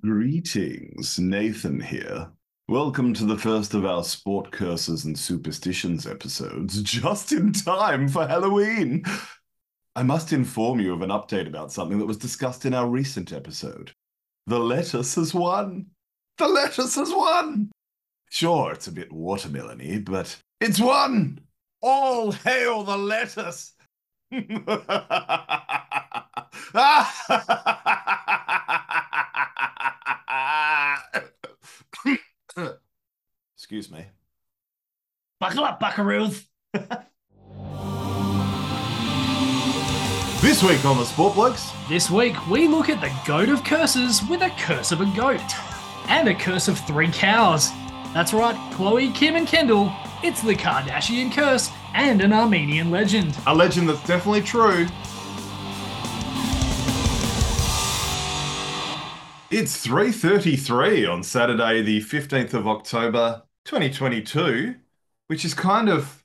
Greetings, Nathan here. Welcome to the first of our sport curses and superstitions episodes, just in time for Halloween. I must inform you of an update about something that was discussed in our recent episode. The lettuce has won. The lettuce has won. Sure, it's a bit watermelony, but it's won. All hail the lettuce. Excuse me. Buckle up, buckaroos. This week on the Sport Blokes, This week, we look at the goat of curses with a curse of a goat and a curse of three cows. That's right, Khloé, Kim, and Kendall. It's the Kardashian curse and an Armenian legend. a legend that's definitely true. It's 3:33 on Saturday, the 15th of October, 2022, which is kind of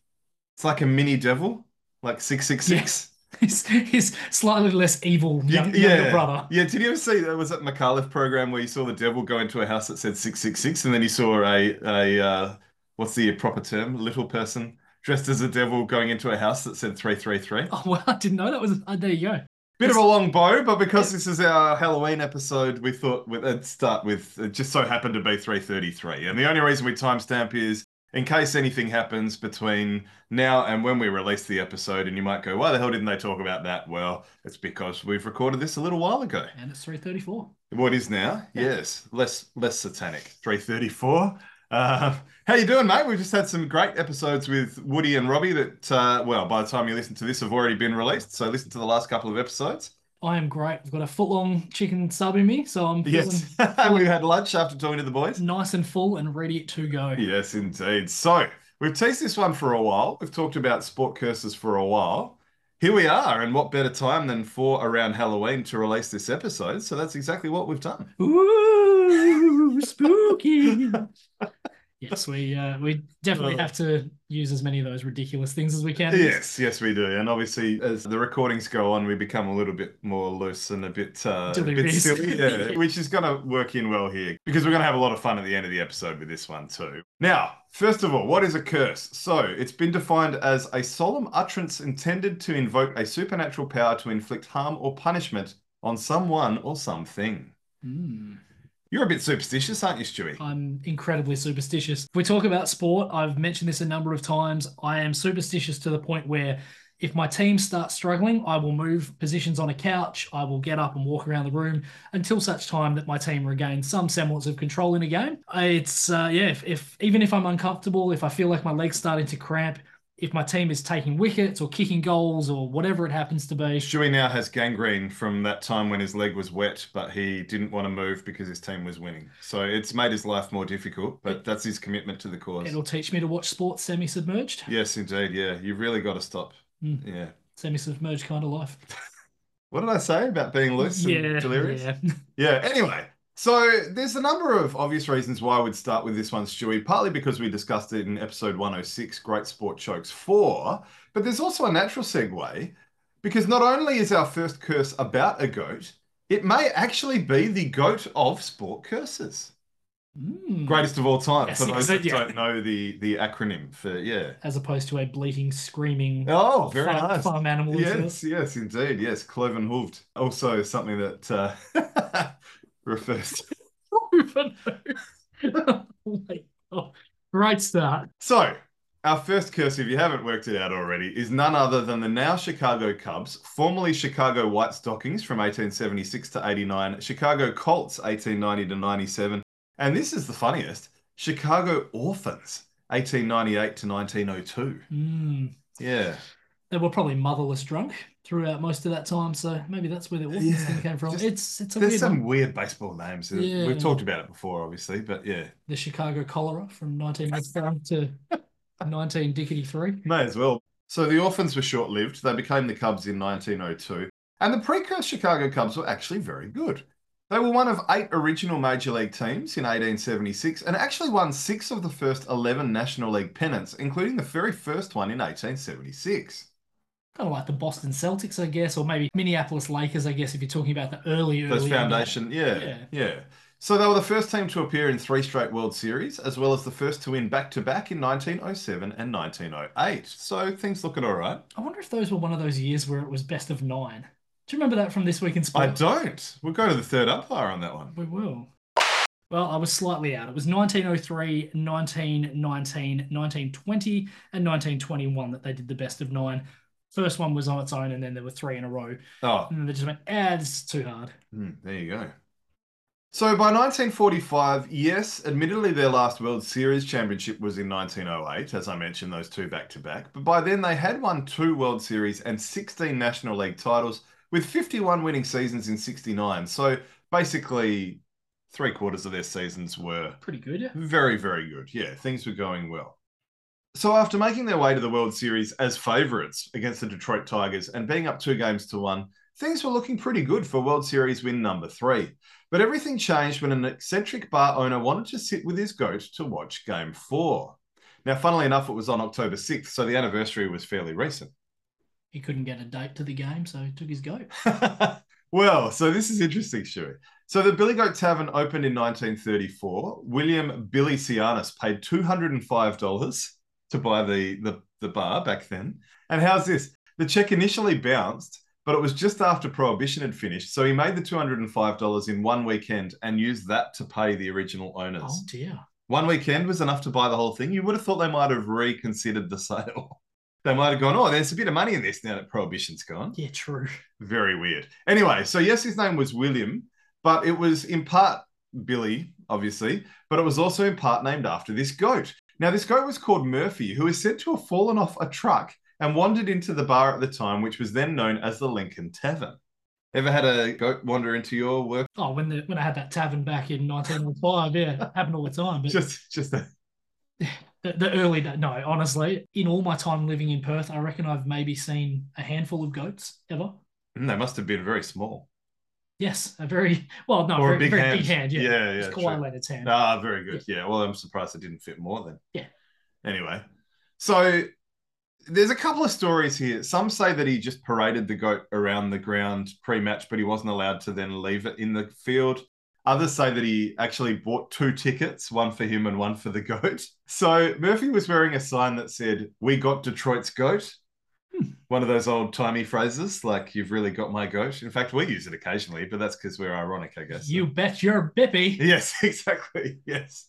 it's like a mini devil, like 666. His, his slightly less evil You- young, younger brother. Yeah, did you ever see that was that Micallef program where you saw the devil go into a house that said 666 and then you saw a a uh, what's the proper term? Little person dressed as a devil going into a house that said 333. Oh, well, I didn't know that was. Oh, there you go. Bit of a long bow, but because this is our Halloween episode, we thought we'd it'd start with it just so happened to be 333. And the only reason we timestamp is in case anything happens between now and when we release the episode, and you might go, why the hell didn't they talk about that? Well, it's because we've recorded this a little while ago. And it's 334. What is now? Yeah. Yes, less less satanic. 334. Uh, how you doing, mate? We've just had some great episodes with Woody and Robbie that, uh, well, by the time you listen to this, have already been released. So listen to the last couple of episodes. I am great. I've got a foot long chicken sub in me, so I'm feeling Yes, we had lunch after talking to the boys. nice and full and ready to go. Yes, indeed. So we've teased this one for a while. We've talked about sport curses for a while. Here we are, and what better time than for around Halloween to release this episode? So that's exactly what we've done. Ooh, spooky. yes, we uh, we definitely have to use as many of those ridiculous things as we can. Yes, yes, we do. And obviously, as the recordings go on, we become a little bit more loose and a bit, uh, a bit silly, yeah, which is going to work in well here because we're going to have a lot of fun at the end of the episode with this one too. Now, first of all, what is a curse? So, it's been defined as a solemn utterance intended to invoke a supernatural power to inflict harm or punishment on someone or something. Mm. You're a bit superstitious, aren't you, Stewie? I'm incredibly superstitious. If we talk about sport, I've mentioned this a number of times. I am superstitious to the point where if my team starts struggling, I will move positions on a couch. I will get up and walk around the room until such time that my team regains some semblance of control in a game. It's uh, yeah, if, if even if I'm uncomfortable, if I feel like my legs starting to cramp, if my team is taking wickets or kicking goals or whatever it happens to be, Stewie now has gangrene from that time when his leg was wet, but he didn't want to move because his team was winning. So it's made his life more difficult, but that's his commitment to the cause. it'll teach me to watch sports semi-submerged. Yes, indeed. Yeah, you've really got to stop. Mm. Yeah. Semi-submerged kind of life. What did I say about being loose and delirious? yeah. Yeah, anyway. So there's a number of obvious reasons why I would start with this one, Stewie, partly because we discussed it in episode 106, Great Sport Chokes 4, but there's also a natural segue because not only is our first curse about a goat, it may actually be the goat of sport curses. Mm. Greatest of all time, Yes, for those that yeah. don't know the, the acronym for, yeah. As opposed to a bleating, screaming Oh, very farm, nice. farm animal. Yes, yes, indeed. Yes, cloven hooved. Also, something that uh, refers to. oh my God. Great start. So, our first curse, if you haven't worked it out already, is none other than the now Chicago Cubs, formerly Chicago White Stockings from 1876 to 89, Chicago Colts 1890 to 97, and this is the funniest Chicago Orphans 1898 to 1902. Mm. Yeah. They were probably motherless drunk throughout most of that time, so maybe that's where the orphans Yeah, thing came from. just- it's it's a There's weird some one. weird baseball names. Yeah. We've talked about it before, obviously, but yeah. The Chicago cholera from 1985 to 19 Dickety 3. May as well. So the Orphans were short lived. They became the Cubs in 1902. And the precursor Chicago Cubs were actually very good. They were one of eight original Major League teams in 1876 and actually won six of the first 11 National League pennants, including the very first one in 1876. Kind of like the Boston Celtics, I guess, or maybe Minneapolis Lakers, I guess, if you're talking about the early, early. Those foundation, yeah, Yeah. yeah. So they were the first team to appear in three straight World Series, as well as the first to win back-to-back in 1907 and 1908. So things looking all right. I wonder if those were one of those years where it was best of nine. Do you remember that from this week in sport? I don't. We'll go to the third umpire on that one. We will. Well, I was slightly out. It was 1903, 1919, 1920, and 1921 that they did the best of nine. First one was on its own, and then there were three in a row. Oh, And they just went, ah, this is too hard. Hmm, there you go. So by 1945, yes, admittedly their last World Series championship was in 1908, as I mentioned, those two back to back. But by then they had won two World Series and 16 National League titles, with 51 winning seasons in 69. So basically, three quarters of their seasons were Pretty good. very, very good. Yeah, things were going well. So after making their way to the World Series as favourites against the Detroit Tigers and being up two games to one, things were looking pretty good for World Series win number three. But everything changed when an eccentric bar owner wanted to sit with his goat to watch game four. Now, funnily enough, it was on October 6th, so the anniversary was fairly recent. He couldn't get a date to the game, so he took his goat. well, so this is interesting, Shuey. So the Billy Goat Tavern opened in 1934. William Billy Sianis paid $205 to buy the, the, the bar back then. And how's this? The check initially bounced, but it was just after Prohibition had finished. So he made the $205 in one weekend and used that to pay the original owners. Oh dear. One weekend was enough to buy the whole thing. You would have thought they might have reconsidered the sale. They might have gone, oh, there's a bit of money in this now that Prohibition's gone. Yeah, true. Very weird. Anyway, so yes, his name was William, but it was in part Billy, obviously, but it was also in part named after this goat. Now, this goat was called Murphy, who is said to have fallen off a truck and wandered into the bar at the time, which was then known as the Lincoln Tavern. Ever had a goat wander into your work? Oh, when the when I had that tavern back in 1905, yeah, happened all the time. But Just, just the, the early day, no, honestly, in all my time living in Perth, I reckon I've maybe seen a handful of goats ever. Mm, they must have been very small. Yes, a very well, no, Or a very, big very hand. big hand. Yeah, Yeah, yeah, it's true. Kawhi Leonard's hand. Ah, very good. Yeah. Well, I'm surprised it didn't fit more then. Yeah. Anyway, so there's a couple of stories here. Some say that he just paraded the goat around the ground pre-match, but he wasn't allowed to then leave it in the field. Others say that he actually bought two tickets, one for him and one for the goat. So Murphy was wearing a sign that said, "We got Detroit's goat." One of those old timey phrases, like "You've really got my goat." In fact, we use it occasionally, but that's because we're ironic, I guess. You bet your bippy. Yes, exactly. Yes.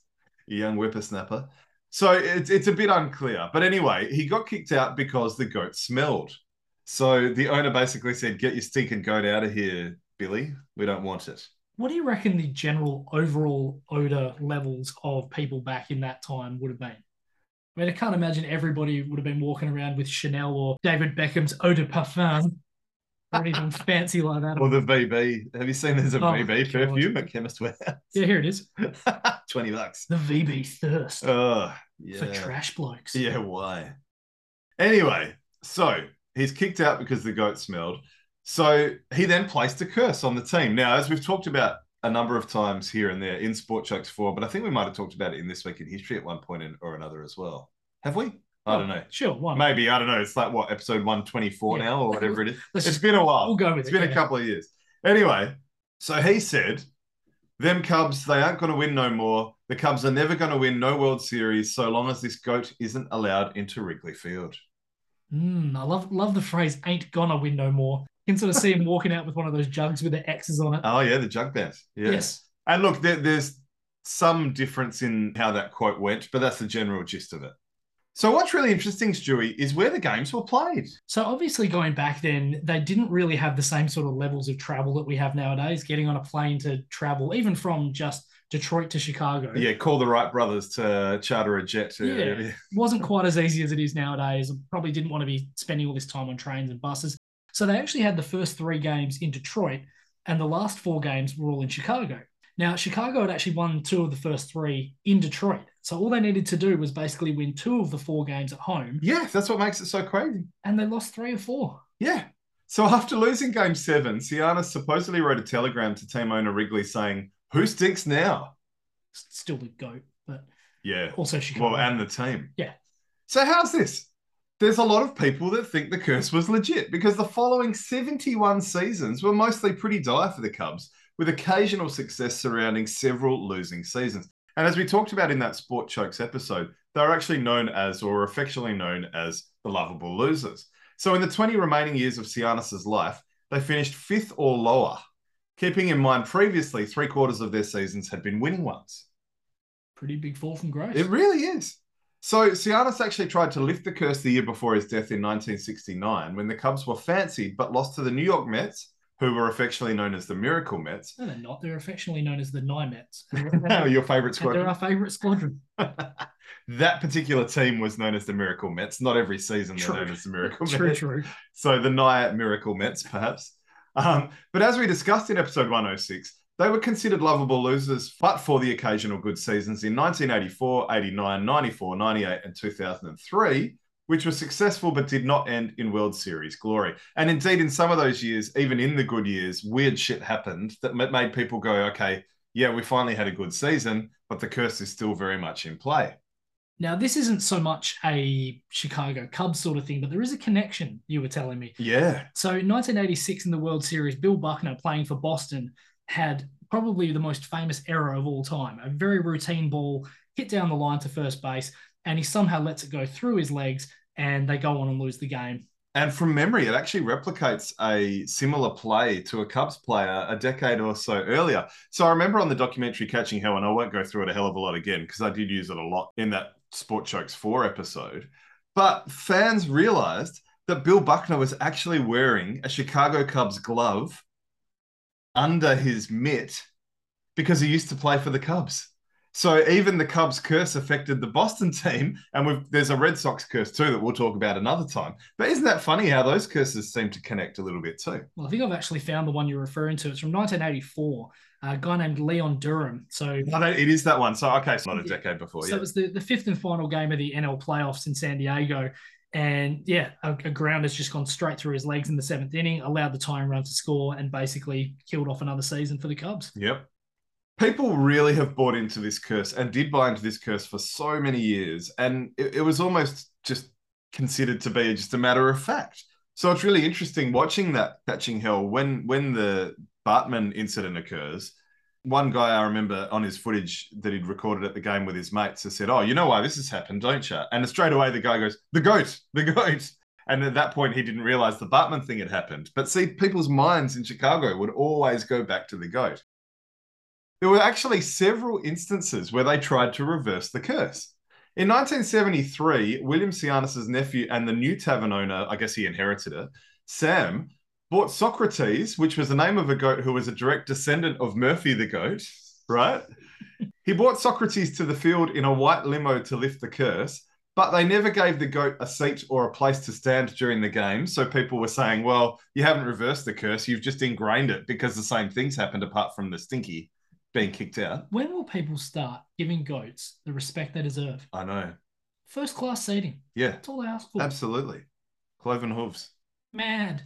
A young whippersnapper. So it's, it's a bit unclear. But anyway, he got kicked out because the goat smelled. So the owner basically said, Get your stinking goat out of here, Billy. We don't want it. What do you reckon the general overall odor levels of people back in that time would have been? I mean, I can't imagine everybody would have been walking around with Chanel or David Beckham's eau de parfum or anything fancy like that. Or the VB. Have you seen there's a Oh, VB God. perfume at Chemist Warehouse? Yeah, here it is. 20 bucks. The VB thirst Oh, yeah. for trash blokes. Yeah, why? Anyway, so he's kicked out because the goat smelled. So he then placed a curse on the team. Now, as we've talked about a number of times here and there in Sport Chokes 4, but I think we might have talked about it in This Week in History at one point in, or another as well. Have we? I don't know. Sure, not? Maybe, I don't know. It's like what, episode 124 Yeah. now or whatever it is. It's been a while. We'll go with It's it. been a couple of years. Anyway, so he said, them Cubs, they aren't going to win no more. The Cubs are never going to win no World Series so long as this goat isn't allowed into Wrigley Field. Mm, I love love the phrase "ain't gonna win no more." You can sort of see him walking out with one of those jugs with the X's on it. Oh, yeah, the jug band. Yeah. Yes. And look, there, there's some difference in how that quote went, but that's the general gist of it. So, what's really interesting, Stewie, is where the games were played. So obviously, going back then, they didn't really have the same sort of levels of travel that we have nowadays. Getting on a plane to travel, even from just Detroit to Chicago, Yeah, call the Wright brothers to charter a jet. To, Yeah. wasn't quite as easy as it is nowadays. Probably didn't want to be spending all this time on trains and buses. So they actually had the first three games in Detroit, and the last four games were all in Chicago. Now, Chicago had actually won two of the first three in Detroit. So all they needed to do was basically win two of the four games at home, yeah, that's what makes it so crazy. and they lost three or four. Yeah. So after losing game seven, Sianis supposedly wrote a telegram to team owner Wrigley saying, Who stinks now? Still the GOAT, but Yeah. also Chicago. Well, and the team. Yeah. So how's this? There's a lot of people that think the curse was legit because the following 71 seasons were mostly pretty dire for the Cubs, with occasional success surrounding several losing seasons. And as we talked about in that Sport Chokes episode, they're actually known as, or affectionately known as, the lovable losers. So in the 20 remaining years of Sianis's life, they finished fifth or lower, keeping in mind previously three quarters of their seasons had been winning ones. Pretty big fall from grace. It really is. So Sianis actually tried to lift the curse the year before his death in 1969 when the Cubs were fancied but lost to the New York Mets, who were affectionately known as the Miracle Mets. No, they're not. They're affectionately known as the Nye Mets. Your favorite squadron? They're our favorite squadron. that particular team was known as the Miracle Mets. Not every season they're True. known as the Miracle true, Mets. true. So the Nye Miracle Mets, perhaps. Um, but as we discussed in episode 106, they were considered lovable losers, but for the occasional good seasons in 1984, 89, 94, 98, and 2003, which were successful but did not end in World Series glory. And indeed, in some of those years, even in the good years, weird shit happened that made people go, okay, yeah, we finally had a good season, but the curse is still very much in play. Now, this isn't so much a Chicago Cubs sort of thing, but there is a connection, you were telling me. Yeah. So, 1986 in the World Series, Bill Buckner playing for Boston had probably the most famous error of all time a very routine ball hit down the line to first base, and he somehow lets it go through his legs, and they go on and lose the game. And from memory, it actually replicates a similar play to a Cubs player a decade or so earlier. So I remember on the documentary Catching Hell, and I won't go through it a hell of a lot again because I did use it a lot in that Sport Chokes 4 episode. But fans realized that Bill Buckner was actually wearing a Chicago Cubs glove under his mitt because he used to play for the Cubs. So even the Cubs curse affected the Boston team, and we've, there's a Red Sox curse too that we'll talk about another time. But isn't that funny how those curses seem to connect a little bit too? Well, I think I've actually found the one you're referring to. It's from 1984, a guy named Leon Durham. So, No, it is that one. So okay, it's not a decade before. You. So Yeah. it was the, the fifth and final game of the NL playoffs in San Diego. And yeah, a, a ground has just gone straight through his legs in the seventh inning, allowed the tying run to score, and basically killed off another season for the Cubs. Yep. People really have bought into this curse and did buy into this curse for so many years. And it, it was almost just considered to be just a matter of fact. So it's really interesting watching that catching hell when when the Bartman incident occurs. One guy I remember on his footage that he'd recorded at the game with his mates has said, Oh, you know why this has happened, don't you? And straight away the guy goes, The goat, the goat. And at that point, he didn't realize the Bartman thing had happened. But see, people's minds in Chicago would always go back to the goat. There were actually several instances where they tried to reverse the curse. In 1973, William Sianis' nephew and the new tavern owner, I guess he inherited it, Sam, bought Socrates, which was the name of a goat who was a direct descendant of Murphy the goat, right? he brought Socrates to the field in a white limo to lift the curse, but they never gave the goat a seat or a place to stand during the game. So people were saying, well, you haven't reversed the curse, you've just ingrained it because the same things happened apart from the stinky being kicked out. When will people start giving goats the respect they deserve? I know. First class seating. Yeah, That's all they ask for. absolutely. Cloven hooves. Mad.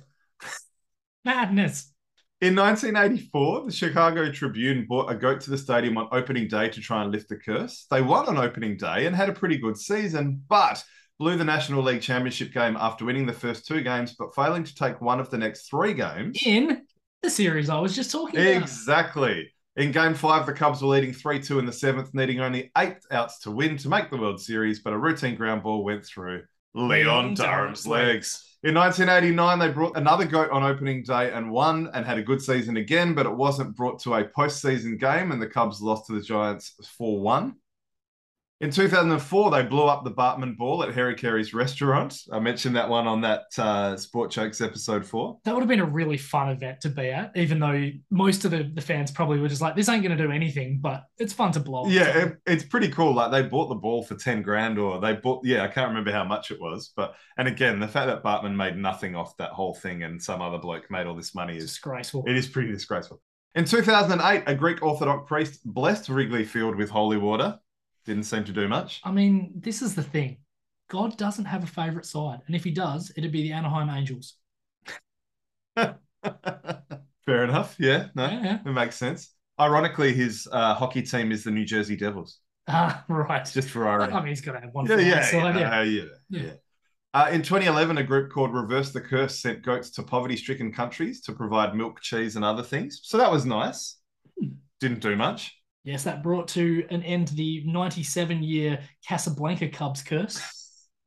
Madness. In 1984, the Chicago Tribune brought a goat to the stadium on opening day to try and lift the curse. They won on opening day and had a pretty good season, but blew the National League Championship game after winning the first two games, but failing to take one of the next three games. In the series I was just talking about. Exactly. In game five, the Cubs were leading 3 2 in the seventh, needing only eight outs to win to make the World Series, but a routine ground ball went through Leon Durham's legs. In 1989, they brought another goat on opening day and won and had a good season again, but it wasn't brought to a postseason game, and the Cubs lost to the Giants 4 1. In 2004, they blew up the Bartman ball at Harry Caray's restaurant. I mentioned that one on that uh, Sport Chokes episode four. That would have been a really fun event to be at, even though most of the, the fans probably were just like, this ain't going to do anything, but it's fun to blow. up. Yeah, it, it's pretty cool. Like they bought the ball for 10 grand or they bought, yeah, I can't remember how much it was. But, and again, the fact that Bartman made nothing off that whole thing and some other bloke made all this money is, disgraceful. it is pretty disgraceful. In 2008, a Greek Orthodox priest blessed Wrigley Field with holy water. Didn't seem to do much. I mean, this is the thing. God doesn't have a favorite side. And if he does, it'd be the Anaheim Angels. Fair enough. Yeah, no, Yeah, yeah. it makes sense. Ironically, his uh, hockey team is the New Jersey Devils, Ah, right. just for irony. I mean, he's got to have one yeah, for yeah, side, yeah, yeah. yeah, Yeah. Uh, in 2011, a group called Reverse the Curse sent goats to poverty stricken countries to provide milk, cheese, and other things. So that was nice. Didn't do much. Yes, that brought to an end the 97 year Casablanca Cubs curse.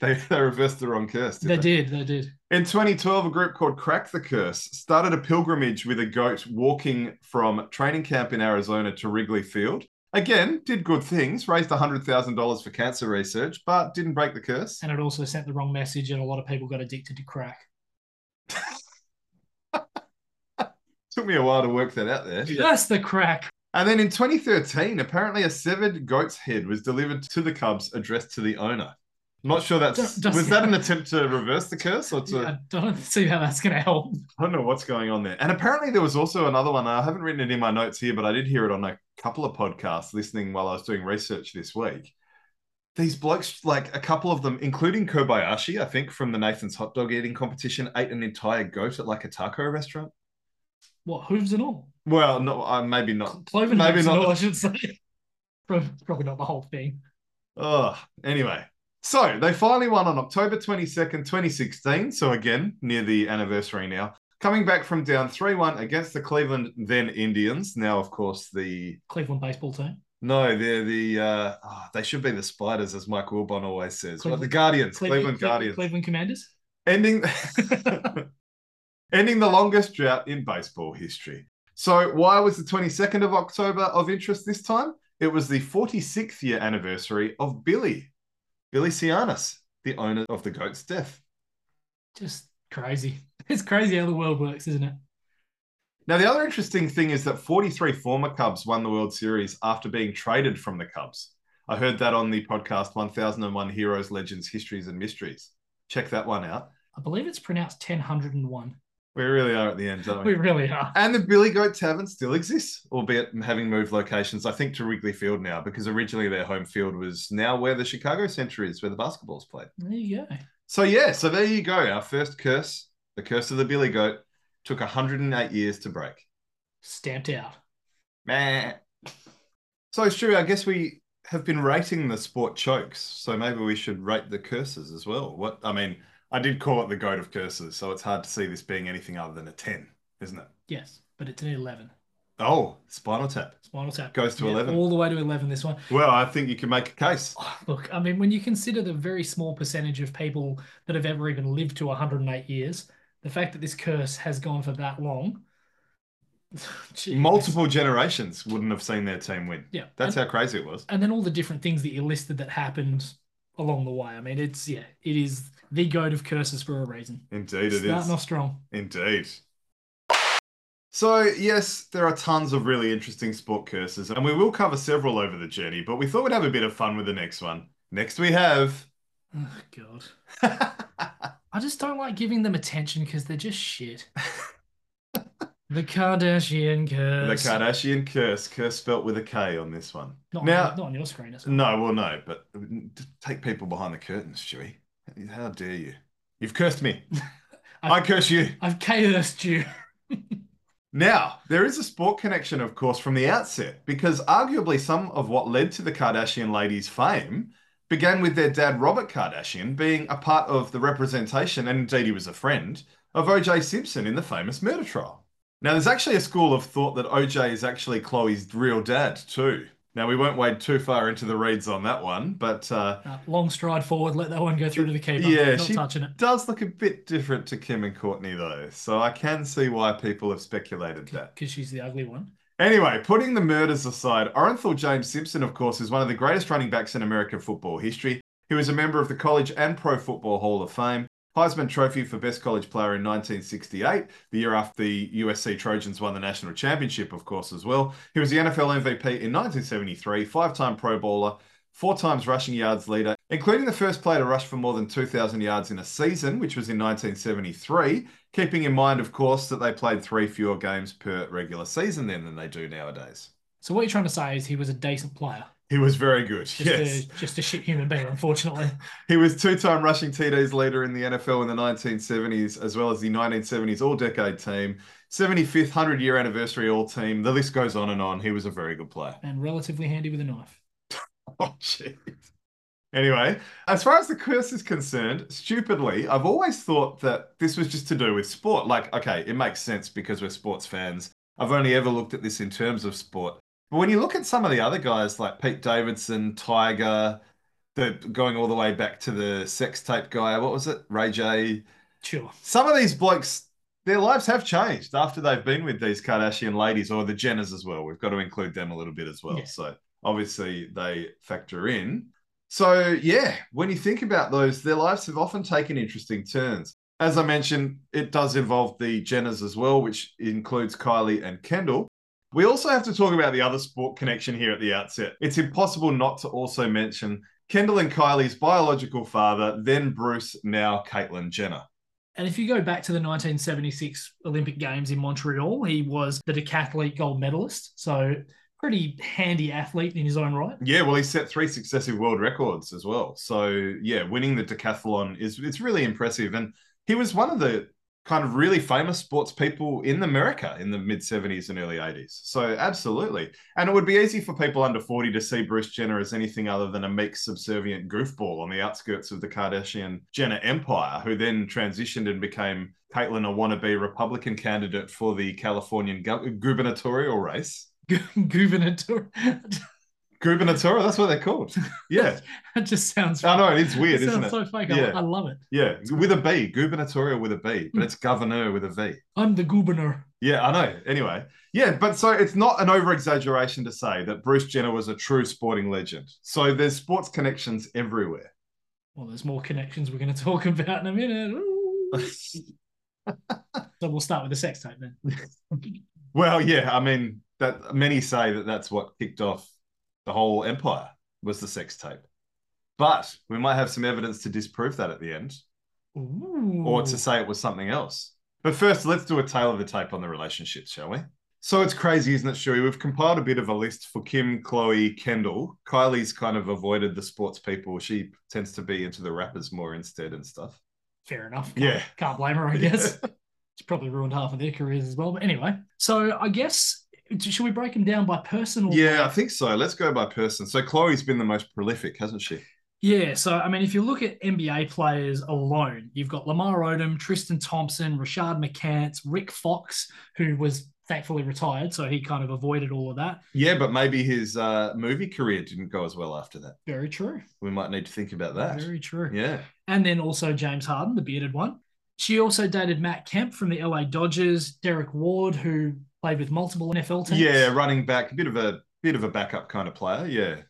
they, they reversed the wrong curse. They Did did, they did. In 2012, a group called Crack the Curse started a pilgrimage with a goat walking from training camp in Arizona to Wrigley Field. Again, did good things, raised $100,000 for cancer research, but didn't break the curse. And it also sent the wrong message, and a lot of people got addicted to crack. Took me a while to work that out there. That's the crack. And then in 2013, apparently a severed goat's head was delivered to the Cubs addressed to the owner. I'm not sure that's was that an attempt to reverse the curse or to I don't see how that's going to help. I don't know what's going on there. And apparently there was also another one. I haven't written it in my notes here, but I did hear it on a couple of podcasts listening while I was doing research this week. These blokes, like a couple of them, including Kobayashi, I think from the Nathan's hot dog eating competition, ate an entire goat at like a taco restaurant. What, hooves and all? Well, no, uh, maybe not. Cloven Maybe hooves and not. all, I should say. Prob- Probably not the whole thing. Oh, anyway. So they finally won on October 22nd, 2016. So again, near the anniversary now. Coming back from down 3 1 against the Cleveland then Indians. Now, of course, the. Cleveland baseball team. No, they're the. Uh, oh, they should be the Spiders, as Mike Wilbon always says. Well, the Guardians, Cleveland, Cle- Guardians. Cleveland Commanders. Ending. ending the longest drought in baseball history. So, why was the 22nd of October of interest this time? It was the 46th year anniversary of Billy, Billy Sianis, the owner of the goat's death. Just crazy. It's crazy how the world works, isn't it? Now, the other interesting thing is that 43 former Cubs won the World Series after being traded from the Cubs. I heard that on the podcast 1001 Heroes, Legends, Histories, and Mysteries. Check that one out. I believe it's pronounced 1001. We really are at the end, don't We We really are. And the Billy Goat Tavern still exists, albeit having moved locations, I think, to Wrigley Field now, because originally their home field was now where the Chicago Center is, where the basketball's played. There you go. So, yeah, so there you go. Our first curse, the curse of the Billy Goat, took 108 years to break. Stamped out. Man. So, Stu, I guess we have been rating the sport chokes, so maybe we should rate the curses as well. What I mean, I did call it the goat of curses, so it's hard to see this being anything other than a 10, isn't it? Yes, but it's an 11. Oh, Spinal Tap. Spinal tap. Goes to 11. All the way to 11, this one. Well, I think you can make a case. Oh, Look, I mean, when you consider the very small percentage of people that have ever even lived to 108 years, the fact that this curse has gone for that long. Jeez. Multiple generations wouldn't have seen their team win. Yeah. That's and, how crazy it was. and then all the different things that you listed that happened along the way. I mean, it's, yeah, it is the goat of curses for a reason. Indeed, it Starting is. off strong. Indeed. So, yes, there are tons of really interesting sport curses, and we will cover several over the journey, but we thought we'd have a bit of fun with the next one. Next, we have. Oh, God. I just don't like giving them attention because they're just shit. the Kardashian curse. the. Kardashian curse, curse spelt with a K on this one. Not, now, on, not on your screen, is it? no, well, no, but take people behind the curtains, Stewie. How dare you? You've cursed me. I curse you. I've cursed you. Now, there is a sport connection, of course, from the outset, because arguably some of what led to the Kardashian ladies' fame began with their dad, Robert Kardashian, being a part of the representation, and indeed he was a friend, of O.J. Simpson in the famous murder trial. Now, there's actually a school of thought that O.J. is actually Khloé's real dad, too. Now, we won't wade too far into the reads on that one, but uh, Uh, long stride forward, let that one go through to the keeper. Yeah, Not she- touching it. does look a bit different to Kim and Kourtney, though. So I can see why people have speculated that. Because she's the ugly one. Anyway, putting the murders aside, Orenthal James Simpson, of course, is one of the greatest running backs in American football history. He was a member of the College and Pro Football Hall of Fame. Heisman Trophy for Best College Player in 1968, the year after the USC Trojans won the national championship, of course, as well. He was the NFL MVP in 1973, five time Pro Bowler, four times rushing yards leader, including the first player to rush for more than 2,000 yards in a season, which was in 1973. Keeping in mind, of course, that they played three fewer games per regular season then than they do nowadays. So what you're trying to say is he was a decent player. He was very good. Just, yes. a, just a shit human being, unfortunately. He was two-time rushing TDs leader in the NFL in the 1970s, as well as the 1970s All-Decade Team, 75th 100-year anniversary All-Team. The list goes on and on. He was a very good player. And relatively handy with a knife. Oh, jeez. Anyway, as far as the curse is concerned, stupidly, I've always thought that this was just to do with sport. Like, okay, it makes sense because we're sports fans. I've only ever looked at this in terms of sport. But when you look at some of the other guys like Pete Davidson, Tyga, the going all the way back to the sex tape guy, what was it? Ray J. Sure. Some of these blokes, their lives have changed after they've been with these Kardashian ladies or the Jenners as well. We've got to include them a little bit as well. Yeah. So obviously they factor in. So yeah, when you think about those, their lives have often taken interesting turns. As I mentioned, it does involve the Jenners as well, which includes Kylie and Kendall. We also have to talk about the other sport connection here at the outset. It's impossible not to also mention Kendall and Kylie's biological father, then Bruce, now Caitlyn Jenner. And if you go back to the 1976 Olympic Games in Montreal, he was the decathlete gold medalist. So pretty handy athlete in his own right. Yeah, well, he set three successive world records as well. So yeah, winning the decathlon is it's really impressive. And he was one of the kind of really famous sports people in America in the mid 70s and early 80s. So absolutely. And it would be easy for people under 40 to see Bruce Jenner as anything other than a meek, subservient goofball on the outskirts of the Kardashian Jenner empire, who then transitioned and became Caitlyn, a wannabe Republican candidate for the Californian gu- gubernatorial race. Gubernator. Gubernatorial, that's what they're called. Yeah. that just sounds. I know, it's weird, it isn't sounds it? so fake. Yeah. I, love it. Yeah, with a B, gubernatorial with a B, but hmm. it's governor with a V. I'm the governor. Yeah, I know. Anyway, yeah, but so it's not an over exaggeration to say that Bruce Jenner was a true sporting legend. So there's sports connections everywhere. Well, there's more connections we're going to talk about in a minute. So we'll start with the sex tape then. well, yeah, I mean that many say that that's what kicked off the whole empire was the sex tape. But we might have some evidence to disprove that at the end, Ooh. or to say it was something else. But first, let's do a tale of the tape on the relationships, shall we? So it's crazy, isn't it, Shuey? We've compiled a bit of a list for Kim, Khloé, Kendall. Kylie's kind of avoided the sports people. She tends to be into the rappers more instead and stuff. Fair enough. Can't, Yeah. Can't blame her, I guess. It's probably ruined half of their careers as well. But anyway, so I guess, should we break them down by person? Yeah, I think so. Let's go by person. So Khloé's been the most prolific, hasn't she? Yeah, so I mean, if you look at NBA players alone, you've got Lamar Odom, Tristan Thompson, Rashad McCants, Rick Fox, who was thankfully retired, so he kind of avoided all of that. Yeah, but maybe his uh, movie career didn't go as well after that. Very true. We might need to think about that. Very true. Yeah. And then also James Harden, the bearded one. She also dated Matt Kemp from the LA Dodgers, Derek Ward, who played with multiple NFL teams. Yeah, running back, a bit of a bit of a backup kind of player. Yeah,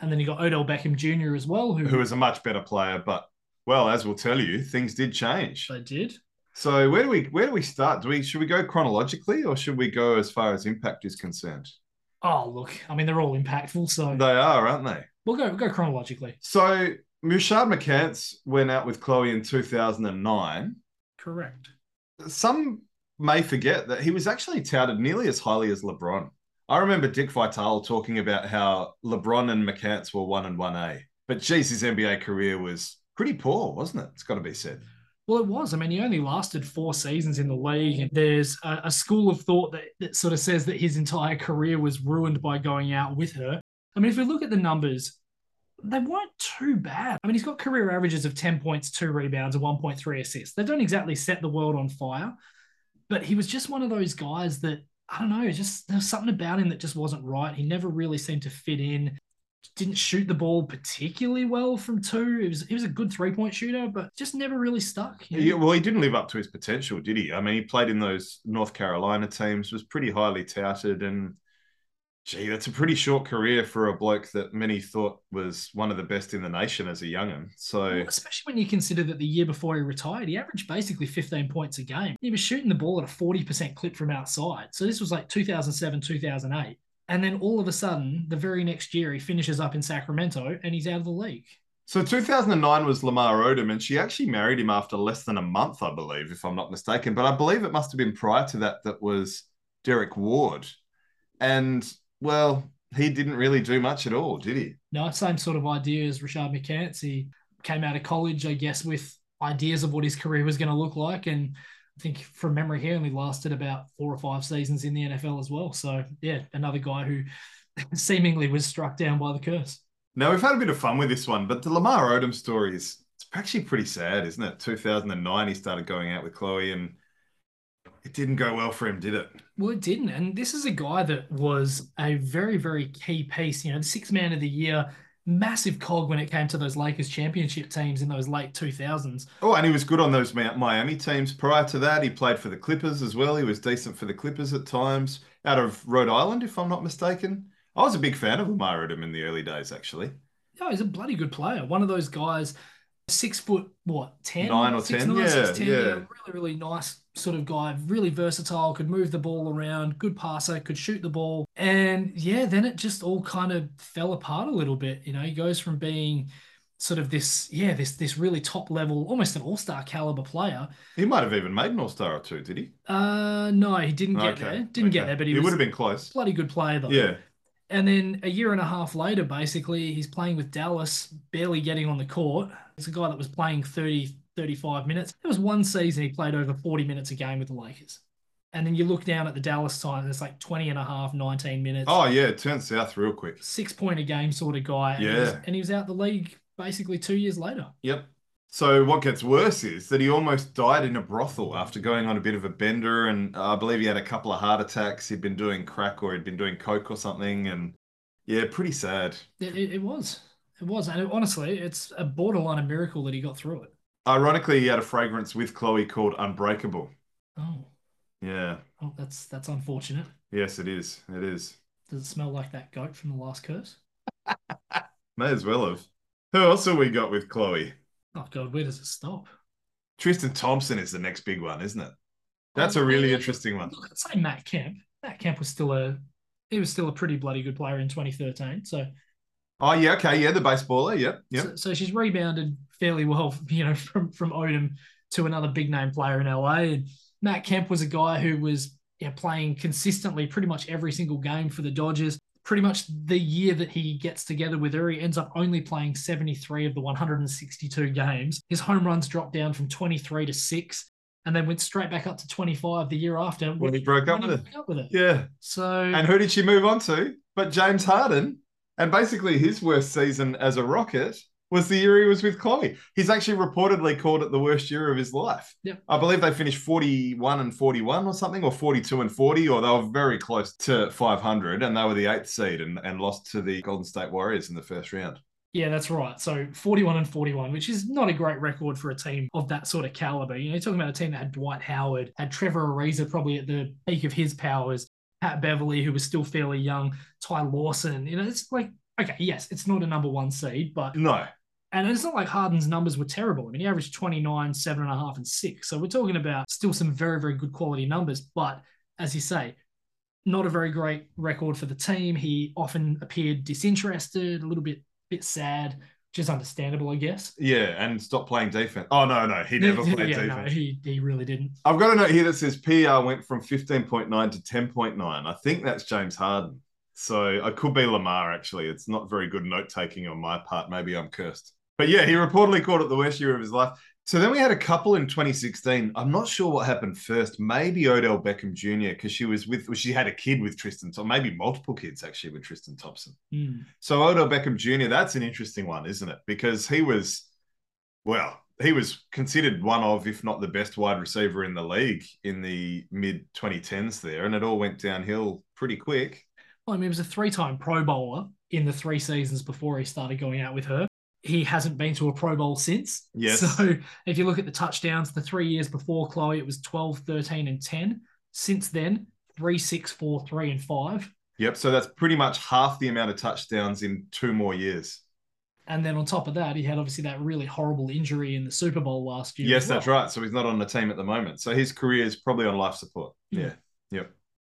And then you got Odell Beckham Jr. as well, who, who is a much better player, but well, as we'll tell you, things did change. they did. So where do we where do we start? Do we should we go chronologically or should we go as far as impact is concerned? Oh, look, I mean, they're all impactful, so They are, aren't they? we'll go we'll go chronologically. So Rashad McCants went out with Khloé in 2009. Correct. Some may forget that he was actually touted nearly as highly as LeBron. I remember Dick Vitale talking about how LeBron and McCants were one and one A, but geez, his NBA career was pretty poor, wasn't it? It's got to be said. Well, it was. I mean, he only lasted four seasons in the league. And there's a, a school of thought that, that sort of says that his entire career was ruined by going out with her. I mean, if we look at the numbers, they weren't too bad. I mean, he's got career averages of 10 points, two rebounds, and 1.3 assists. They don't exactly set the world on fire, but he was just one of those guys that, I don't know, just there's something about him that just wasn't right. He never really seemed to fit in. Didn't shoot the ball particularly well from two. He was he was a good three point shooter, but just never really stuck. you know? Yeah, well, he didn't live up to his potential, did he? I mean, he played in those North Carolina teams, was pretty highly touted, and gee, that's a pretty short career for a bloke that many thought was one of the best in the nation as a young'un. So Well, especially when you consider that the year before he retired, he averaged basically 15 points a game. He was shooting the ball at a 40% clip from outside. So this was like 2007, 2008. And then all of a sudden, the very next year, he finishes up in Sacramento and he's out of the league. So 2009 was Lamar Odom, and she actually married him after less than a month, I believe, if I'm not mistaken. But I believe it must have been prior to that that was Derek Ward. And, well, he didn't really do much at all, did he? No, same sort of idea as Rashad McCants. He came out of college, I guess, with ideas of what his career was going to look like. And I think from memory, he only lasted about four or five seasons in the NFL as well. So, yeah, another guy who seemingly was struck down by the curse. Now we've had a bit of fun with this one, but the Lamar Odom story is it's actually pretty sad, isn't it? 2009, he started going out with Khloé, and it didn't go well for him, did it? Well, it didn't. And this is a guy that was a very, very key piece. You know, the sixth man of the year, massive cog when it came to those Lakers championship teams in those late 2000s. Oh, and he was good on those Miami teams. Prior to that, he played for the Clippers as well. He was decent for the Clippers at times, out of Rhode Island, if I'm not mistaken. I was a big fan of Lamar Odom in the early days, actually. Yeah, he's a bloody good player. One of those guys, six foot, what, 10? Nine or Six, 10, nine, yeah, six, 10, yeah. Really, really nice sort of guy. Really versatile, could move the ball around, good passer, could shoot the ball. And yeah, then it just all kind of fell apart a little bit. You know, he goes from being sort of this, yeah, this this really top level, almost an all-star caliber player. He might have even made an All Star or two, did he? Uh no, he didn't get there. Didn't get there, but he, he was would have been close. bloody good player though. Yeah. And then a year and a half later, basically, he's playing with Dallas, barely getting on the court. It's a guy that was playing 30, 35 minutes. There was one season he played over 40 minutes a game with the Lakers. And then you look down at the Dallas side, and it's like 20 and a half, 19 minutes, Oh, yeah, it turned south real quick. six point a game sort of guy. And, he was, Yeah. and he was out the league basically two years later. Yep. So what gets worse is that he almost died in a brothel after going on a bit of a bender, and I believe he had a couple of heart attacks. He'd been doing crack or he'd been doing coke or something, and yeah, pretty sad. It, it was. It was. And it- honestly, it's a borderline a miracle that he got through it. Ironically, he had a fragrance with Khloé called Unbreakable. Oh, Yeah. Oh, that's that's unfortunate. Yes, it is. It is. Does it smell like that goat from the last curse? May as well have. Who else have we got with Khloé? Oh God, where does it stop? Tristan Thompson is the next big one, isn't it? That's oh, a Oh, really yeah. interesting one. Look, I'd say Matt Kemp. Matt Kemp was still a he was still a pretty bloody good player in 2013. So Oh yeah, okay, yeah, the baseballer, yep, yep. so, so she's rebounded fairly well, you know, from from Odom to another big name player in LA. And Matt Kemp was a guy who was yeah, playing consistently pretty much every single game for the Dodgers. Pretty much the year that he gets together with her, he ends up only playing 73 of the 162 games. His home runs dropped down from 23 to six, and then went straight back up to 25 the year after. When he broke up with he her. broke up with it. Yeah. So And who did she move on to? But James Harden. And basically his worst season as a Rocket was the year he was with Khloé. He's actually reportedly called it the worst year of his life. Yep. I believe they finished 41 and 41 or something, or 42 and 40, or they were very close to 500, and they were the eighth seed and, and lost to the Golden State Warriors in the first round. Yeah, that's right. So 41 and 41, which is not a great record for a team of that sort of caliber. You know, you're talking about a team that had Dwight Howard, had Trevor Ariza probably at the peak of his powers, Pat Beverley, who was still fairly young, Ty Lawson. You know, it's like, okay, yes, it's not a number one seed, but No. and it's not like Harden's numbers were terrible. I mean, he averaged 29, seven and a half, and six. So we're talking about still some very, very good quality numbers. But as you say, not a very great record for the team. He often appeared disinterested, a little bit bit sad, which is understandable, I guess. Yeah, and stop playing defense. Oh, no, no. He never played yeah, defense. no, he, he really didn't. I've got a note here that says PR went from 15.9 to 10.9. I think that's James Harden. So I could be Lamar, actually. It's not very good note taking on my part. Maybe I'm cursed. But yeah, he reportedly called it the worst year of his life. So then we had a couple in 2016. I'm not sure what happened first. Maybe Odell Beckham Jr. because she was with, well, she had a kid with Tristan, or maybe multiple kids actually with Tristan Thompson. Hmm. So Odell Beckham Jr. That's an interesting one, isn't it? Because he was, well, he was considered one of, if not the best wide receiver in the league in the mid 2010s there, and it all went downhill pretty quick. Well, I mean, he was a three-time Pro Bowler in the three seasons before he started going out with her. He hasn't been to a Pro Bowl since. Yes. So if you look at the touchdowns, the three years before Khloé, it was 12, 13, and 10. Since then, three, six, four, three, and five. Yep. So that's pretty much half the amount of touchdowns in two more years. And then on top of that, he had obviously that really horrible injury in the Super Bowl last year. Yes, well. that's right. So he's not on the team at the moment. So his career is probably on life support. Hmm. Yeah. Yep.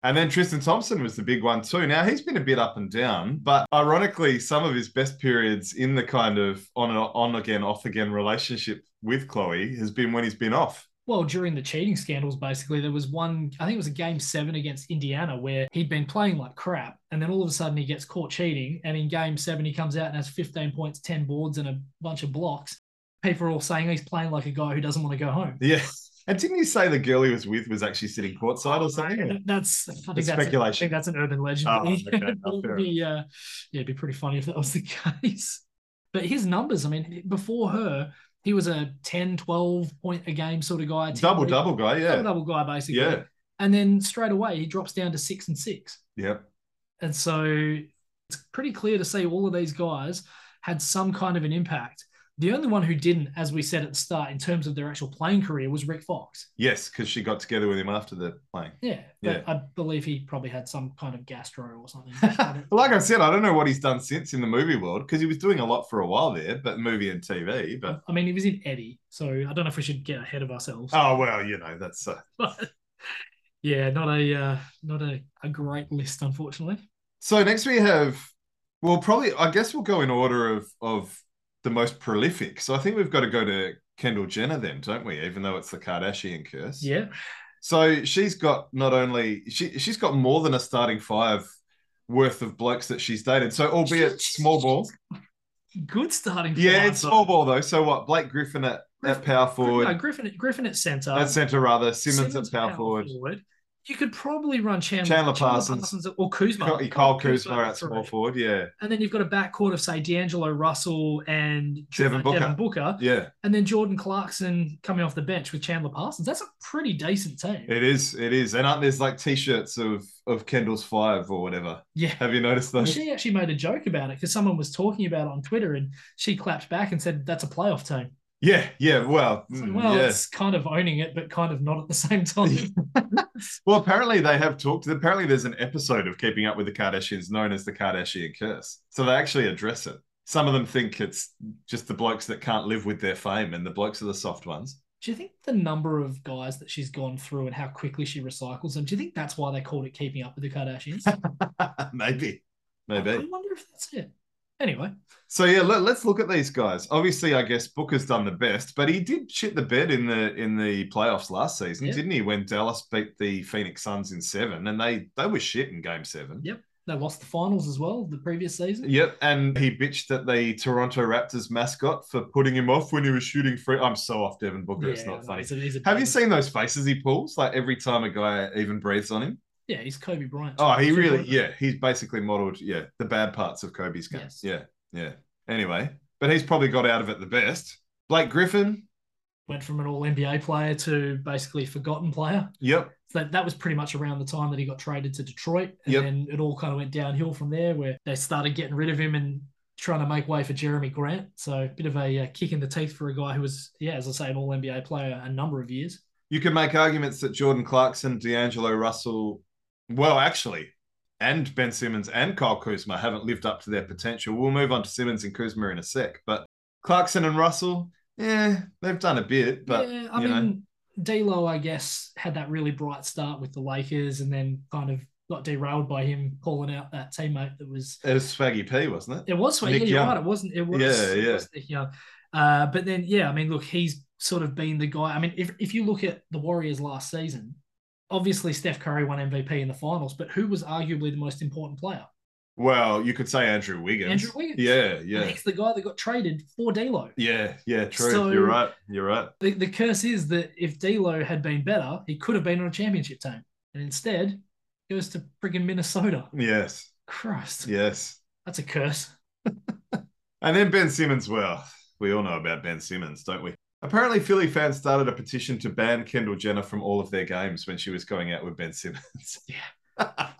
And then Tristan Thompson was the big one too. Now he's been a bit up and down, but ironically, some of his best periods in the kind of on and on again, off again relationship with Khloé has been when he's been off. Well, during the cheating scandals, basically, there was one, I think it was a game seven against Indiana where he'd been playing like crap. And then all of a sudden he gets caught cheating. And in game seven, he comes out and has 15 points, 10 boards, and a bunch of blocks. People are all saying he's playing like a guy who doesn't want to go home. Yeah. And didn't you say the girl he was with was actually sitting courtside or something? That's I think that's I speculation. think that's an urban legend. Oh, okay. it Oh, would be, uh, yeah, it'd be pretty funny if that was the case. But his numbers, I mean, before her, he was a 10, 12 point a game sort of guy. Double double guy, yeah. double double guy basically. Yeah. And then straight away he drops down to six and six. Yep. And so it's pretty clear to see all of these guys had some kind of an impact. The only one who didn't, as we said at the start, in terms of their actual playing career, was Rick Fox. Yes, because she got together with him after the playing. Yeah, but Yeah. I believe he probably had some kind of gastro or something. like I said, I don't know what he's done since in the movie world because he was doing a lot for a while there, but movie and TV. But I mean, he was in Eddie, so I don't know if we should get ahead of ourselves. oh well, you know that's uh, yeah, not a uh, not a, a great list, unfortunately. So next we have, well, probably I guess we'll go in order of of the most prolific. So I think we've got to go to Kendall Jenner then, don't we? Even though it's the Kardashian curse. Yeah, So she's got not only she she's got more than a starting five worth of blokes that she's dated. So albeit small ball. good starting. Yeah, five, it's small ball though. So what? Blake Griffin at, at power No, forward, Griffin, Griffin at center. at centre rather, Simmons, at power, power forward. You could probably run Chandler, Chandler Parsons. or Kuzma. Kyle, Kyle Kuzma at through. small forward, yeah, And then you've got a backcourt of say D'Angelo Russell and Devin uh, Booker. Devin Booker, yeah. and then Jordan Clarkson coming off the bench with Chandler Parsons. That's a pretty decent team. It is, it is, and aren't there's like t-shirts of of Kendall's five or whatever? yeah. Have you noticed Well, those? she actually made a joke about it because someone was talking about it on Twitter and she clapped back and said, That's a playoff team. Yeah, yeah. Well, So, mm, well, yeah. it's kind of owning it, but kind of not at the same time. Well, apparently they have talked. Apparently, there's an episode of Keeping Up with the Kardashians known as the Kardashian Curse. So they actually address it. Some of them think it's just the blokes that can't live with their fame, and the blokes are the soft ones. do you think the number of guys that she's gone through and how quickly she recycles them, do you think that's why they called it Keeping Up with the Kardashians? maybe, maybe. I wonder if that's it. Anyway, So yeah, let, us look at these guys. Obviously, I guess Booker's done the best, but he did shit the bed in the in the playoffs last season, Yeah. didn't he? When Dallas beat the Phoenix Suns in seven, and they they were shit in Game Seven. Yep. they lost the finals as well the previous season. Yep, and he bitched at the Toronto Raptors mascot for putting him off when he was shooting free. I'm so off Devin Booker. it's not no, funny. he's a- he's a Have you seen those faces he pulls? Like every time a guy even breathes on him. Yeah, he's Kobe Bryant. Oh, he really, yeah, he's basically modeled, yeah, the bad parts of Kobe's game. Yes. Yeah, yeah. Anyway, but he's probably got out of it the best. Blake Griffin. Went from an all NBA player to basically forgotten player. Yep. So that, that was pretty much around the time that he got traded to Detroit. And Yep. then it all kind of went downhill from there where they started getting rid of him and trying to make way for Jerami Grant. So a bit of a uh, kick in the teeth for a guy who was, yeah, as I say, an all NBA player a number of years. You can make arguments that Jordan Clarkson, D'Angelo Russell, well, actually, and Ben Simmons and Kyle Kuzma haven't lived up to their potential. We'll move on to Simmons and Kuzma in a sec, but Clarkson and Russell, yeah, they've done a bit, but yeah, I you know. mean, D'Lo, I guess, had that really bright start with the Lakers and then kind of got derailed by him calling out that teammate that was it was Swaggy P, wasn't it? It was Swaggy. Nick Yeah, Young. right. It wasn't. It was. Yeah, yeah. was Nick Young. Uh, but then, yeah, I mean, look, he's sort of been the guy. I mean, if if you look at the Warriors last season, obviously Steph Curry won MVP in the finals, but who was arguably the most important player? Well, you could say Andrew Wiggins. Andrew Wiggins. Yeah, And yeah. he's the guy that got traded for D'Lo. Yeah, yeah, true. So- You're right. You're right. The, the curse is that if D'Lo had been better, he could have been on a championship team, and instead goes to friggin' Minnesota. Yes, Christ, yes. that's a curse. And then Ben Simmons, well, we all know about Ben Simmons, don't we? Apparently, Philly fans started a petition to ban Kendall Jenner from all of their games when she was going out with Ben Simmons. I,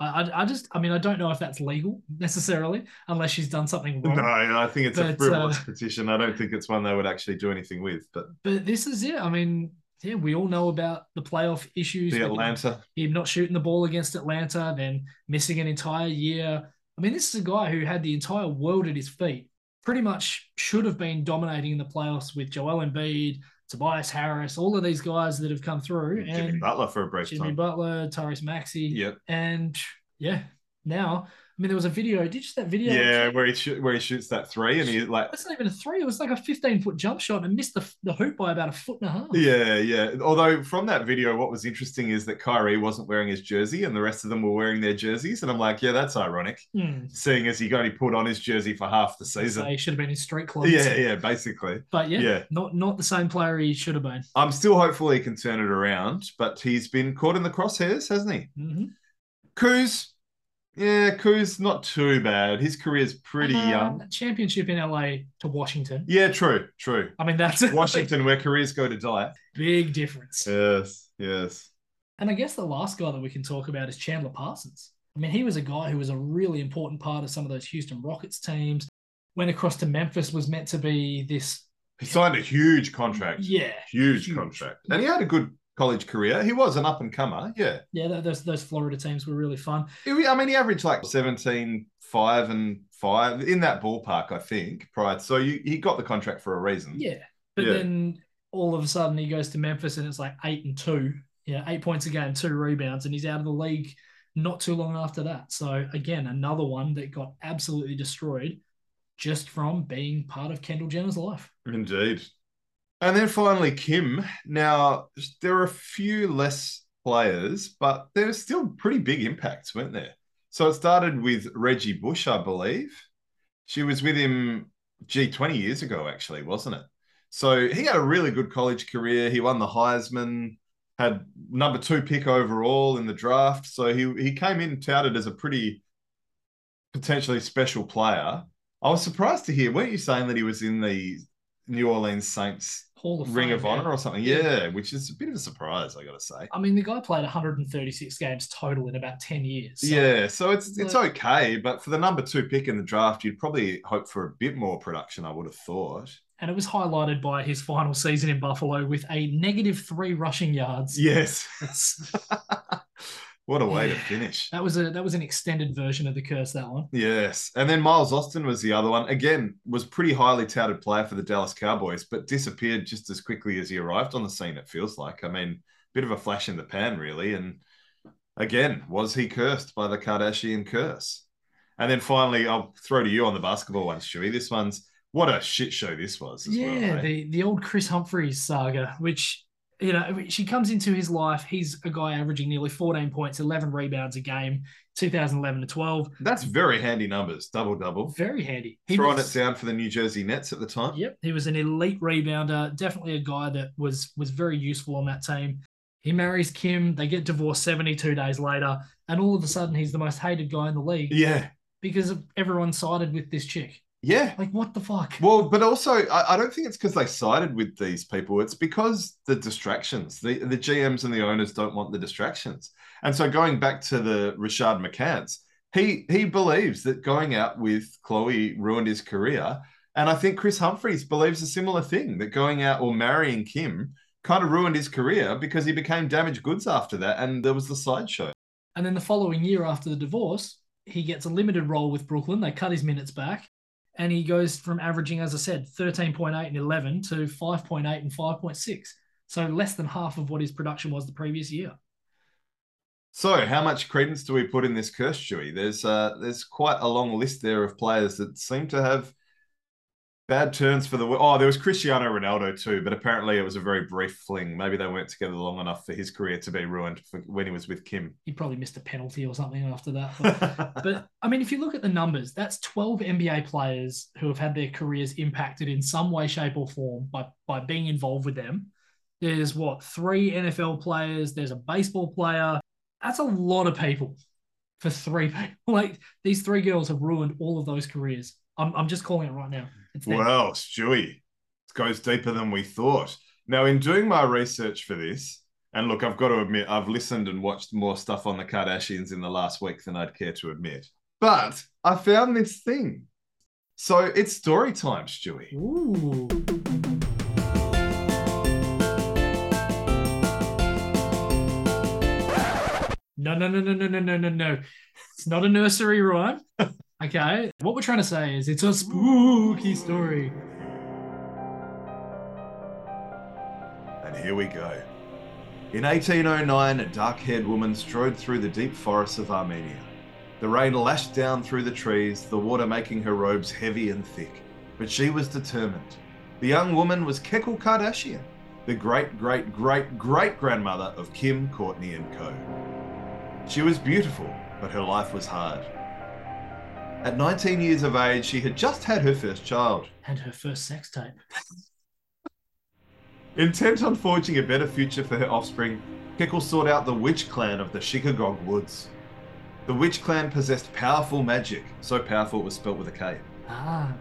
I, I just, I mean, I don't know if that's legal necessarily, unless she's done something wrong. no, I think it's a frivolous uh, petition. I don't think it's one they would actually do anything with. But But this is it. I mean, yeah, we all know about the playoff issues. the Atlanta, Him not shooting the ball against Atlanta, then missing an entire year. I mean, this is a guy who had the entire world at his feet. Pretty much should have been dominating in the playoffs with Joel Embiid, Tobias Harris, all of these guys that have come through, Jimmy Butler for a brief Jimmy time. Butler, Tyrese Maxey, Yep. and yeah, now I mean, there was a video. Did you see that video? Yeah, where he sh- where he shoots that three and he like That's not even a three. It was like a 15 foot jump shot and missed the, the hoop by about a foot and a half. Yeah, yeah. Although from that video, what was interesting is that Kyrie wasn't wearing his jersey and the rest of them were wearing their jerseys. And I'm like, yeah, that's ironic, Hmm. seeing as he only put on his jersey for half the So season. he should have been in street clothes. Yeah, yeah, basically. But yeah, Yeah. not not the same player he should have been. I'm still hopeful he can turn it around, but he's been caught in the crosshairs, hasn't he? hmm Kuz, yeah, Kuz not too bad. His career's pretty um, young. Championship in LA to Washington. Yeah, true, true. I mean, that's Washington, where careers go to die. big difference. Yes, yes. And I guess the last guy that we can talk about is Chandler Parsons. I mean, he was a guy who was a really important part of some of those Houston Rockets teams. Went across to Memphis, was meant to be this. He signed a huge contract. Yeah, Huge, Huge. contract. And he had a good college career. He was an up and comer. Yeah. yeah, those those Florida teams were really fun. I mean, he averaged like 17, 5 and 5 in that ballpark, I think, prior. So you, he got the contract for a reason. Yeah, but Yeah. then all of a sudden he goes to Memphis and it's like eight and two. Yeah, eight points a game, two rebounds, and he's out of the league not too long after that. So again, another one that got absolutely destroyed just from being part of Kendall Jenner's life. Indeed. And then finally, Kim. Now, there are a few less players, but there were still pretty big impacts, weren't there? So it started with Reggie Bush, I believe. She was with him, gee, 20 years ago, actually, wasn't it? So he had a really good college career. He won the Heisman, had number two pick overall in the draft. So he, he came in touted as a pretty potentially special player. I was surprised to hear, weren't you saying that he was in the New Orleans Saints Hall of Ring Fame, of Honor man. or something? Yeah. Yeah, which is a bit of a surprise, I got to say. I mean, the guy played 136 games total in about 10 years. So- yeah, so it's it's Like- okay, but for the number two pick in the draft, you'd probably hope for a bit more production. I would have thought. And it was highlighted by his final season in Buffalo with a negative three rushing yards. Yes, what a way to finish. that was a that was an extended version of the curse. That one. Yes, and then Miles Austin was the other one. Again, was pretty highly touted player for the Dallas Cowboys, but disappeared just as quickly as he arrived on the scene. It feels like. I mean, bit of a flash in the pan, really. And again, was he cursed by the Kardashian curse? And then finally, I'll throw to you on the basketball one, Stewie. This one's what a shit show this was. As Yeah, well, eh? the the old Kris Humphries saga, which you know she comes into his life. He's a guy averaging nearly 14 points, 11 rebounds a game, 2011 to 12. that's very handy numbers, double double. Very handy. He Throwing was- it down for the New Jersey Nets at the time. Yep, he was an elite rebounder. Definitely a guy that was was very useful on that team. He marries Kim. They get divorced 72 days later, and all of a sudden he's the most hated guy in the league Yeah, because everyone sided with this chick. Yeah. Like, what the fuck? Well, but also, I, I don't think it's because they sided with these people. It's because the distractions, the, the GMs and the owners don't want the distractions. And so, going back to the Rashad McCants, he he believes that going out with Khloé ruined his career, and I think Kris Humphries believes a similar thing that going out or marrying Kim kind of ruined his career because he became damaged goods after that, and there was the sideshow. And then the following year after the divorce, he gets a limited role with Brooklyn. They cut his minutes back. And he goes from averaging, as I said, 13.8 and 11 to 5.8 and 5.6. So less than half of what his production was the previous year. So, how much credence do we put in this curse, Stewie? There's uh, there's quite a long list there of players that seem to have bad turns for the. Oh, there was Cristiano Ronaldo too, but apparently it was a very brief fling. Maybe they weren't together long enough for his career to be ruined for when he was with Kim. He probably missed a penalty or something after that. But, but I mean, if you look at the numbers, that's 12 NBA players who have had their careers impacted in some way, shape, or form by, by being involved with them. There's what, three NFL players, there's a baseball player. That's a lot of people for three people. Like these three girls have ruined all of those careers. I'm, I'm just calling it right now. It's them. Well, Stewie, it goes deeper than we thought. Now, in doing my research for this, and look, I've got to admit, I've listened and watched more stuff on the Kardashians in the last week than I'd care to admit. But I found this thing. So it's story time, Stewie. Ooh. No, no, no, no, no, no, no, no, no. It's not a nursery rhyme. Okay. What we're trying to say is it's a spooky story. And here we go. In 1809, a dark haired woman strode through the deep forests of Armenia. The rain lashed down through the trees, the water making her robes heavy and thick. But she was determined. The young woman was Kekel Kardashian, the great great great great grandmother of Kim, Kourtney, and Co. She was beautiful, but her life was hard. At 19 years of age, she had just had her first child. And her first sex tape. Intent on forging a better future for her offspring, Kekel sought out the witch clan of the Shikagog Woods. The witch clan possessed powerful magic, so powerful it was spelt with a K. Ah.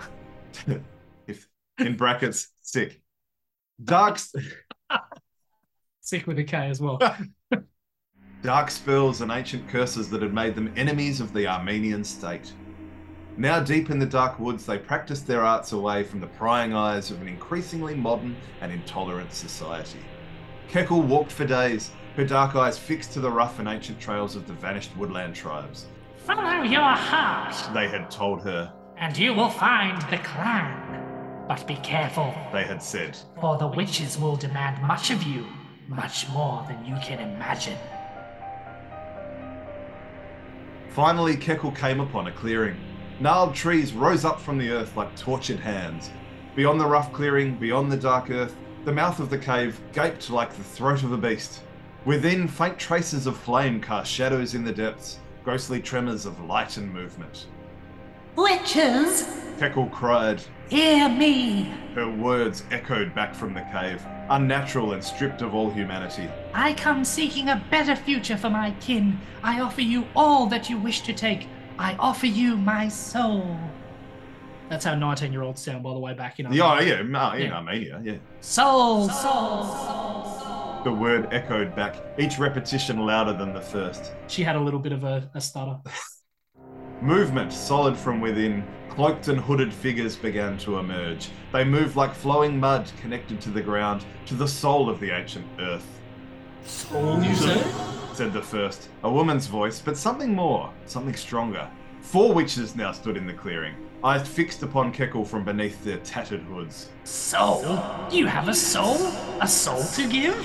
if in brackets, sick. Dark, Sick with a K as well. dark spells and ancient curses that had made them enemies of the Armenian state. Now deep in the dark woods, they practiced their arts away from the prying eyes of an increasingly modern and intolerant society. Kekel walked for days, her dark eyes fixed to the rough and ancient trails of the vanished woodland tribes. Follow your heart, They had told her, and you will find the clan. But be careful, they had said. for the witches will demand much of you, much more than you can imagine. Finally, Kekel came upon a clearing. Gnarled trees rose up from the earth like tortured hands. Beyond the rough clearing, beyond the dark earth, the mouth of the cave gaped like the throat of a beast. Within, faint traces of flame cast shadows in the depths, ghostly tremors of light and movement. Witches, Kekel cried. hear me. Her words echoed back from the cave, unnatural and stripped of all humanity. I come seeking a better future for my kin. I offer you all that you wish to take. I offer you my soul. That's how 19 year olds sound, by the way, back in Yeah, yeah, no, in Yeah. Armenia, yeah. Soul, soul, soul. The word echoed back, each repetition louder than the first. She had a little bit of a, a stutter. Movement, solid from within, cloaked and hooded figures began to emerge. They moved like flowing mud connected to the ground, to the soul of the ancient earth. All you say? Said the first, a woman's voice, but something more, something stronger. Four witches now stood in the clearing, eyes fixed upon Kekel from beneath their tattered hoods. Soul? You have a soul? A soul to give?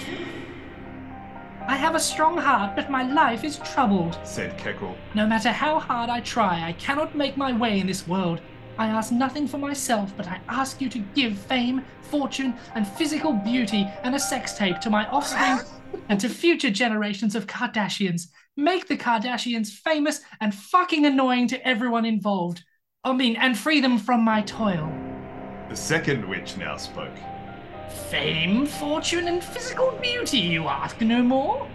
I have a strong heart, but my life is troubled. Said Kekel. No matter how hard I try, I cannot make my way in this world. I ask nothing for myself, but I ask you to give fame, fortune, and physical beauty and a sex tape to my offspring and to future generations of Kardashians. Make the Kardashians famous and fucking annoying to everyone involved. I mean, and free them from my toil. The second witch now spoke. Fame, fortune, and physical beauty, you ask no more?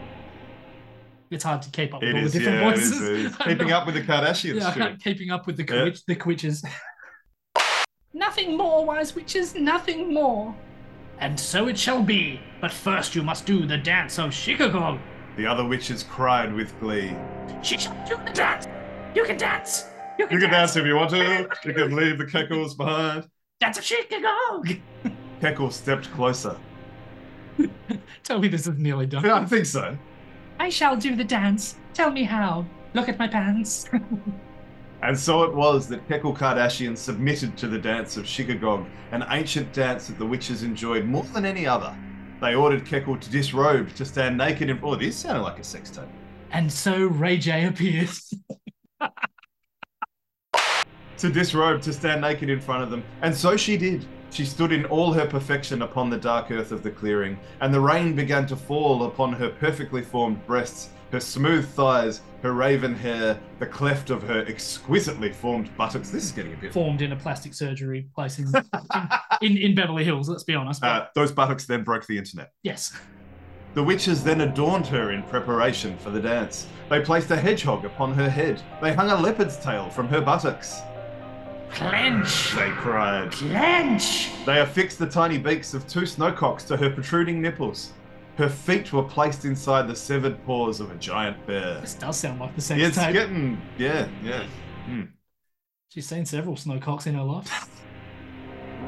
It's hard to keep up with It all is, the different yeah, voices. is, it is. Uh, keeping up with the Kardashians, Yeah, too. keeping up with the Yeah. the quitches. Nothing more, wise witches, nothing more. And so it shall be. But first you must do the dance of Chicago. The other witches cried with glee. She shall do the dance. You can dance. You can, You can dance if you want to. You can leave the Kekels behind. Dance of Chicago. Kekel stepped closer. Tell me this is nearly done. Yeah, I think so. I shall do the dance. Tell me how. Look at my pants. And so it was that Kekel Kardashian submitted to the dance of Shikagog, an ancient dance that the witches enjoyed more than any other. They ordered Kekel to disrobe, to stand naked in. Oh, this sounded like a sex tape. And so Ray J appears. To disrobe, to stand naked in front of them. And so she did. She stood in all her perfection upon the dark earth of the clearing, and the rain began to fall upon her perfectly formed breasts, her smooth thighs, her raven hair, the cleft of her exquisitely formed buttocks. This is getting a bit. Formed in a plastic surgery place in, in, in Beverly Hills, let's be honest. But Uh, those buttocks then broke the internet. yes. The witches then adorned her in preparation for the dance. They placed a hedgehog upon her head. They hung a leopard's tail from her buttocks. Clench. They cried. Clench. They affixed the tiny beaks of two snowcocks to her protruding nipples. Her feet were placed inside the severed paws of a giant bear. This does sound like the sex Yeah, it's tape. getting, yeah, yeah. Hmm. She's seen several snowcocks in her life.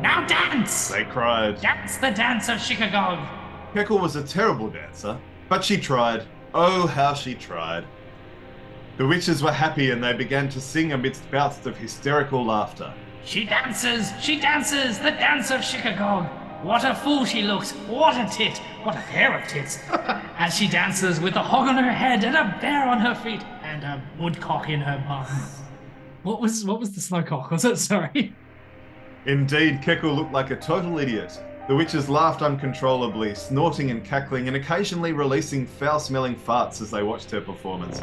Now dance. They cried. Dance the dance of Chicago. Kekel was a terrible dancer, but she tried. Oh, how she tried. The witches were happy and they began to sing amidst bouts of hysterical laughter. She dances, she dances, the dance of Chicago. What a fool she looks, what a tit, what a pair of tits. As she dances with a hog on her head and a bear on her feet, and a woodcock in her bum. What was what was the snowcock? Was it sorry? Indeed, Keckle looked like a total idiot. The witches laughed uncontrollably, snorting and cackling, and occasionally releasing foul smelling farts as they watched her performance.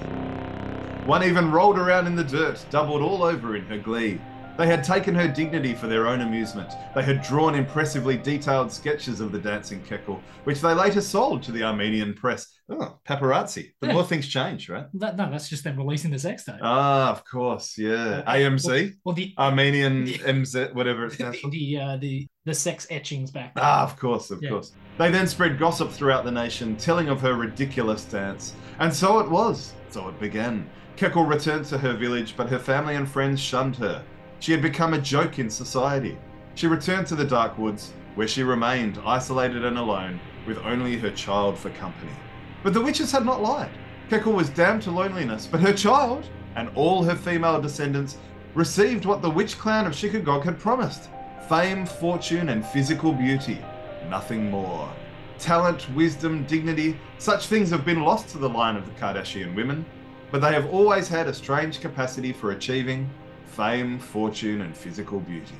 One even rolled around in the dirt, doubled all over in her glee. They had taken her dignity for their own amusement. They had drawn impressively detailed sketches of the dancing Keckle, which they later sold to the Armenian press. Oh, paparazzi. The Yeah. more things change, right? That, no, that's just them releasing the sex tape. Ah, of course, yeah. AMC, Well, the Armenian MZ, whatever it stands for. the uh, the the sex etchings back. then. Ah, of course, of Yeah. course. They then spread gossip throughout the nation, telling of her ridiculous dance. And so it was. So it began. Keckle returned to her village, but her family and friends shunned her. She had become a joke in society. She returned to the dark woods, where she remained isolated and alone, with only her child for company. But the witches had not lied. Keckle was damned to loneliness, but her child, and all her female descendants, received what the witch clan of Shikagog had promised fame, fortune, and physical beauty. Nothing more. Talent, wisdom, dignity, such things have been lost to the line of the Kardashian women, but they have always had a strange capacity for achieving fame, fortune, and physical beauty.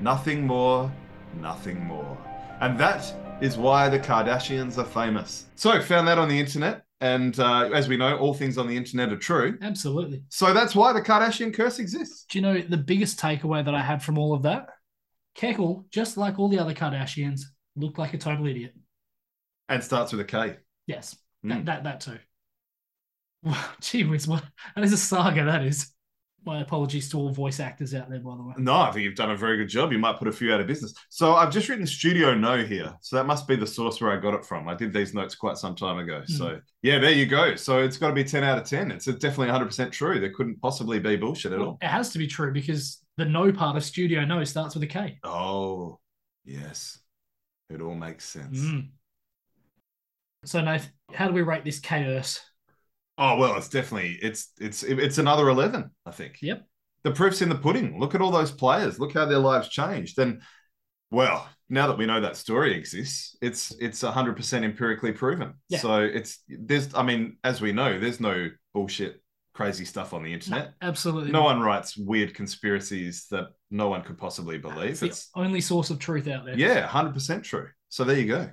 Nothing more, nothing more. And that is why the Kardashians are famous. So, found that on the internet, and uh, as we know, all things on the internet are true. Absolutely. So that's why the Kardashian curse exists. Do you know the biggest takeaway that I had from all of that? Keckle, just like all the other Kardashians, looked like a total idiot. And starts with a K. Yes, Mm. that, that that too. Wow, gee whiz, what that is a saga. That is. My apologies to all voice actors out there, by the way. No, I think you've done a very good job. You might put a few out of business. So I've just written Studio No here. So that must be the source where I got it from. I did these notes quite some time ago. So yeah, there you go. So it's got to be 10 out of 10. It's definitely 100% true. There couldn't possibly be bullshit at all. It has to be true because the no part of Studio No starts with a K. Oh, yes. It all makes sense. Mm. So, Nath, how do we rate this chaos? Oh, well, it's definitely it's it's it's another 11, I think. Yep. The proof's in the pudding. Look at all those players. Look how their lives changed. And well, now that we know that story exists, it's it's 100% empirically proven. Yeah. So it's there's I mean, as we know, there's no bullshit crazy stuff on the internet. Absolutely. No one writes weird conspiracies that no one could possibly believe. It's the It's only source of truth out there. yeah, 100% true. So there you go.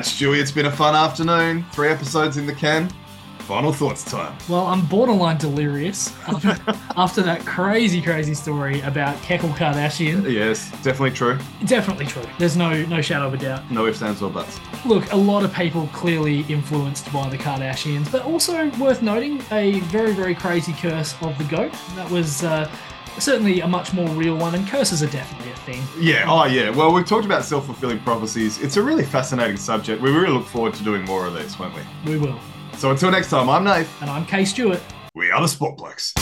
Right, Stewie, it's been a fun afternoon. Three episodes in the can. Final thoughts time. Well, I'm borderline delirious after, after that crazy, crazy story about Keckle Kardashian. Yes, definitely true. Definitely true. There's no no shadow of a doubt. No ifs, ands, or buts. Look, a lot of people clearly influenced by the Kardashians, but also worth noting a very, very crazy curse of the goat. That was uh, certainly a much more real one, and curses are definitely a thing. Yeah, oh yeah. Well, we've talked about self fulfilling prophecies. It's a really fascinating subject. We really look forward to doing more of these, won't we? We will. So until next time, I'm Nate. And I'm Kay Stewart. We are the Sport Blokes.